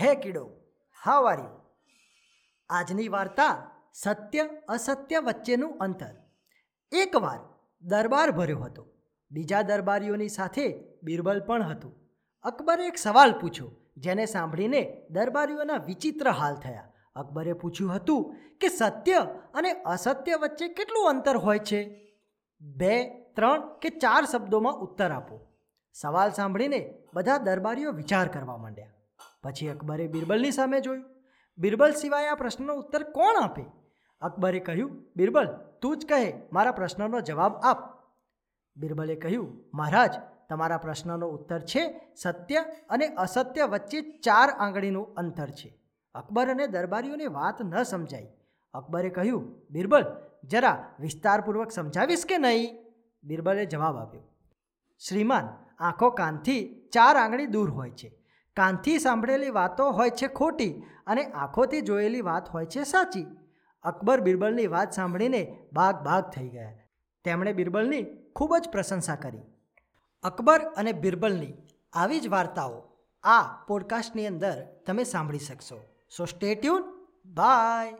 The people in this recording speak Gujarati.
હે કીડો, હાવ આર આજની વાર્તા સત્ય અસત્ય વચ્ચેનું અંતર. એકવાર દરબાર ભર્યો હતો. બીજા દરબારીઓની સાથે બિરબલ પણ હતું. અકબરે એક સવાલ પૂછ્યો, જેને સાંભળીને દરબારીઓના વિચિત્ર હાલ થયા. અકબરે પૂછ્યું હતું કે સત્ય અને અસત્ય વચ્ચે કેટલું અંતર હોય છે? બે, ત્રણ કે ચાર શબ્દોમાં ઉત્તર આપો. સવાલ સાંભળીને બધા દરબારીઓ વિચાર કરવા માંડ્યા. પછી અકબરે બિરબલની સામે જોયું. બિરબલ સિવાય આ પ્રશ્નનો ઉત્તર કોણ આપે? અકબરે કહ્યું, બિરબલ, તું જ કહે, મારા પ્રશ્નનો જવાબ આપ. બિરબલે કહ્યું, મહારાજ, તમારા પ્રશ્નનો ઉત્તર છે સત્ય અને અસત્ય વચ્ચે ચાર આંગળીનું અંતર છે. અકબર અને દરબારીઓને વાત ન સમજાઈ. અકબરે કહ્યું, બિરબલ, જરા વિસ્તારપૂર્વક સમજાવીશ કે નહીં? બિરબલે જવાબ આપ્યો, શ્રીમાન, આંખો કાનથી ચાર આંગળી દૂર હોય છે. કાનથી સાંભળેલી વાતો હોય છે ખોટી અને આંખોથી જોયેલી વાત હોય છે સાચી. અકબર બિરબલની વાત સાંભળીને બાગ બાગ થઈ ગયા. તેમણે બિરબલની ખૂબ જ પ્રશંસા કરી. અકબર અને બિરબલની આવી જ વાર્તાઓ આ પોડકાસ્ટની અંદર તમે સાંભળી શકશો. સો સ્ટે ટ્યુન બાય